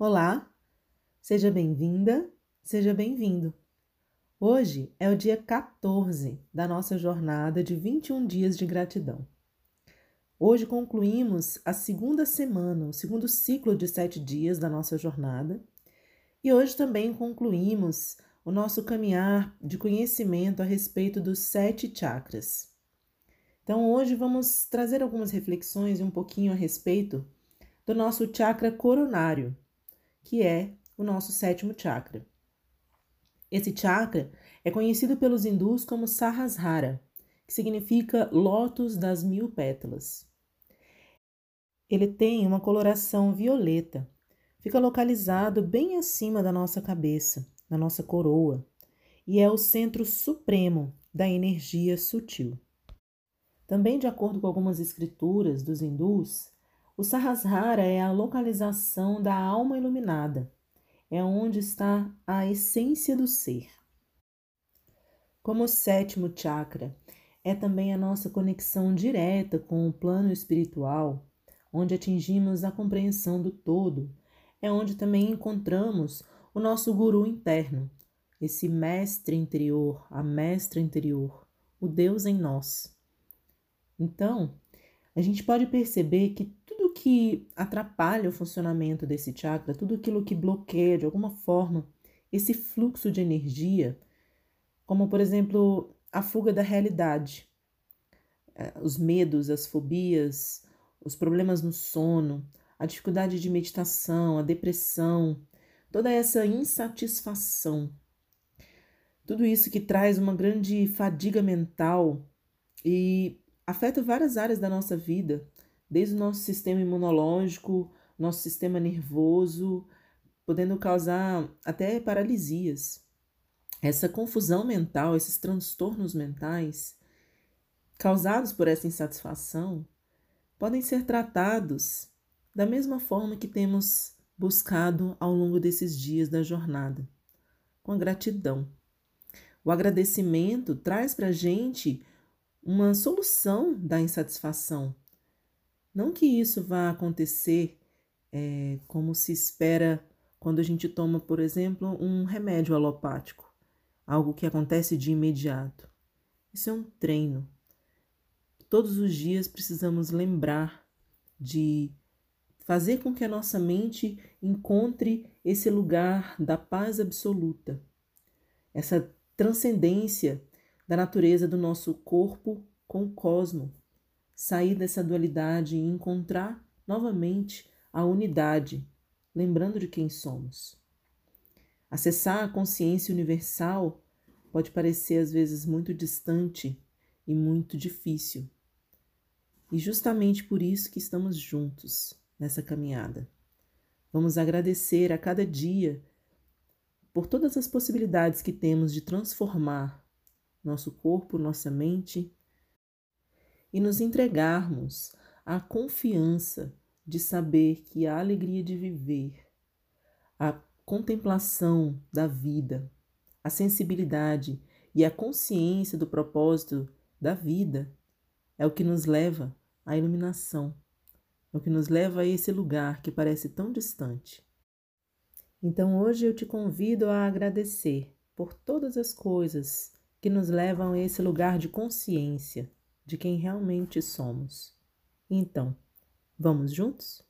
Olá, seja bem-vinda, seja bem-vindo. Hoje é o dia 14 da nossa jornada de 21 dias de gratidão. Hoje concluímos a segunda semana, o segundo ciclo de sete dias da nossa jornada, e hoje também concluímos o nosso caminhar de conhecimento a respeito dos sete chakras. Então, hoje vamos trazer algumas reflexões e um pouquinho a respeito do nosso chakra coronário, que é o nosso sétimo chakra. Esse chakra é conhecido pelos hindus como Sahasrara, que significa lótus das mil pétalas. Ele tem uma coloração violeta, fica localizado bem acima da nossa cabeça, na nossa coroa, e é o centro supremo da energia sutil. Também, de acordo com algumas escrituras dos hindus, o Sahasrara é a localização da alma iluminada, é onde está a essência do ser. Como o sétimo chakra é também a nossa conexão direta com o plano espiritual, onde atingimos a compreensão do todo, é onde também encontramos o nosso guru interno, esse mestre interior, a mestra interior, o Deus em nós. Então, a gente pode perceber que que atrapalha o funcionamento desse chakra, tudo aquilo que bloqueia de alguma forma esse fluxo de energia, como por exemplo a fuga da realidade, é, os medos, as fobias, os problemas no sono, a dificuldade de meditação, a depressão, toda essa insatisfação, tudo isso que traz uma grande fadiga mental e afeta várias áreas da nossa vida, desde o nosso sistema imunológico, nosso sistema nervoso, podendo causar até paralisias. Essa confusão mental, esses transtornos mentais causados por essa insatisfação podem ser tratados da mesma forma que temos buscado ao longo desses dias da jornada, com a gratidão. O agradecimento traz para a gente uma solução da insatisfação. Não que isso vá acontecer é, como se espera quando a gente toma, por exemplo, um remédio alopático, algo que acontece de imediato. Isso é um treino. Todos os dias precisamos lembrar de fazer com que a nossa mente encontre esse lugar da paz absoluta, essa transcendência da natureza do nosso corpo com o cosmo, sair dessa dualidade e encontrar novamente a unidade, lembrando de quem somos. Acessar a consciência universal pode parecer às vezes muito distante e muito difícil. E justamente por isso que estamos juntos nessa caminhada. Vamos agradecer a cada dia por todas as possibilidades que temos de transformar nosso corpo, nossa mente, e nos entregarmos à confiança de saber que a alegria de viver, a contemplação da vida, a sensibilidade e a consciência do propósito da vida é o que nos leva à iluminação, é o que nos leva a esse lugar que parece tão distante. Então hoje eu te convido a agradecer por todas as coisas que nos levam a esse lugar de consciência de quem realmente somos. Então, vamos juntos?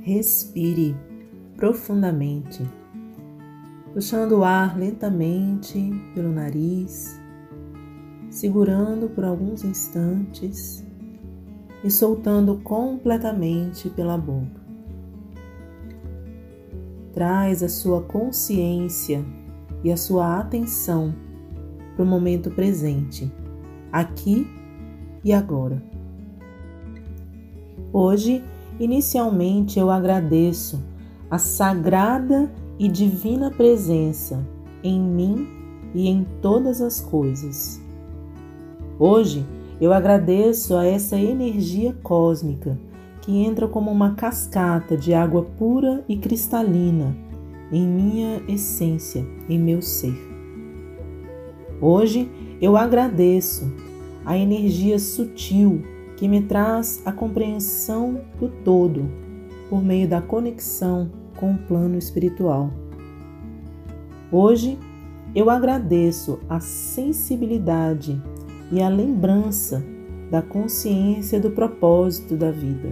Respire profundamente, puxando o ar lentamente pelo nariz segurando por alguns instantes e soltando completamente pela boca. Traz a sua consciência e a sua atenção para o momento presente, aqui e agora. Hoje, inicialmente, eu agradeço a sagrada e divina presença em mim e em todas as coisas. Hoje eu agradeço a essa energia cósmica que entra como uma cascata de água pura e cristalina em minha essência, em meu ser. Hoje eu agradeço a energia sutil que me traz a compreensão do todo por meio da conexão com o plano espiritual. Hoje eu agradeço a sensibilidade e a lembrança da consciência do propósito da vida.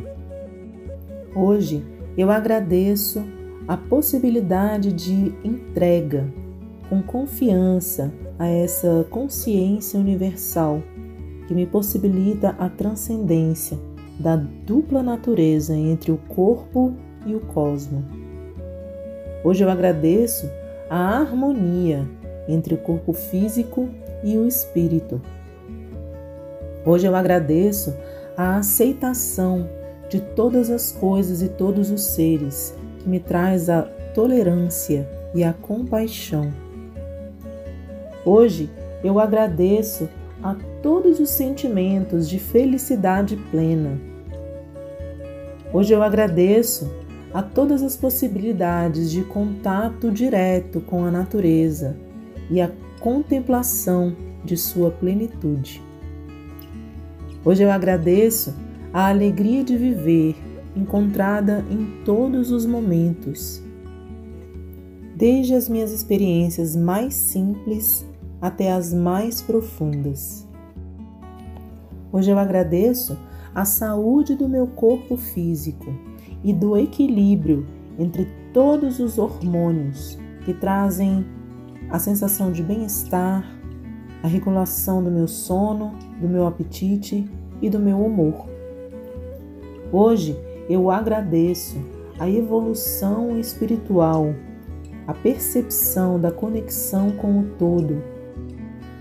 Hoje eu agradeço a possibilidade de entrega com confiança a essa consciência universal que me possibilita a transcendência da dupla natureza entre o corpo e o cosmo. Hoje eu agradeço a harmonia entre o corpo físico e o espírito. Hoje eu agradeço a aceitação de todas as coisas e todos os seres, que me traz a tolerância e a compaixão. Hoje eu agradeço a todos os sentimentos de felicidade plena. Hoje eu agradeço a todas as possibilidades de contato direto com a natureza e a contemplação de sua plenitude. Hoje eu agradeço a alegria de viver encontrada em todos os momentos, desde as minhas experiências mais simples até as mais profundas. Hoje eu agradeço a saúde do meu corpo físico e do equilíbrio entre todos os hormônios que trazem a sensação de bem-estar, a regulação do meu sono, do meu apetite e do meu humor. Hoje eu agradeço a evolução espiritual, a percepção da conexão com o todo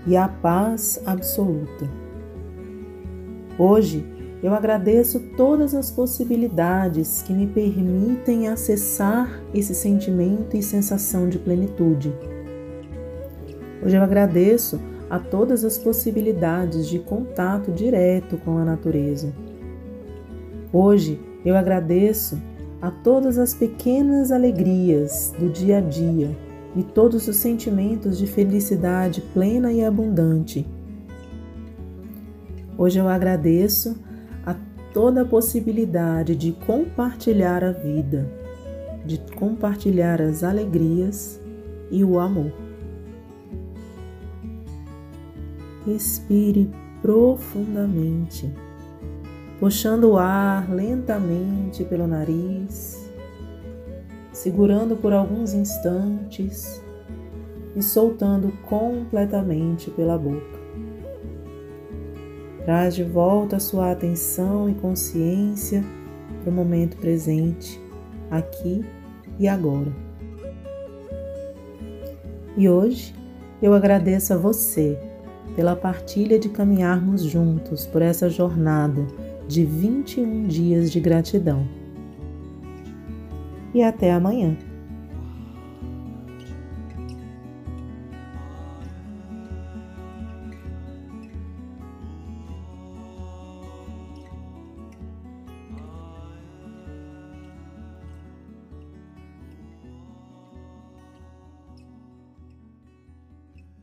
e a paz absoluta. Hoje eu agradeço todas as possibilidades que me permitem acessar esse sentimento e sensação de plenitude. Hoje eu agradeço a todas as possibilidades de contato direto com a natureza. Hoje eu agradeço a todas as pequenas alegrias do dia a dia e todos os sentimentos de felicidade plena e abundante. Hoje eu agradeço a toda a possibilidade de compartilhar a vida, de compartilhar as alegrias e o amor. Respire profundamente, puxando o ar lentamente pelo nariz segurando por alguns instantes e soltando completamente pela boca. Traz de volta a sua atenção e consciência para o momento presente, aqui e agora. E hoje eu agradeço a você pela partilha de caminharmos juntos por essa jornada de 21 dias de gratidão e até amanhã.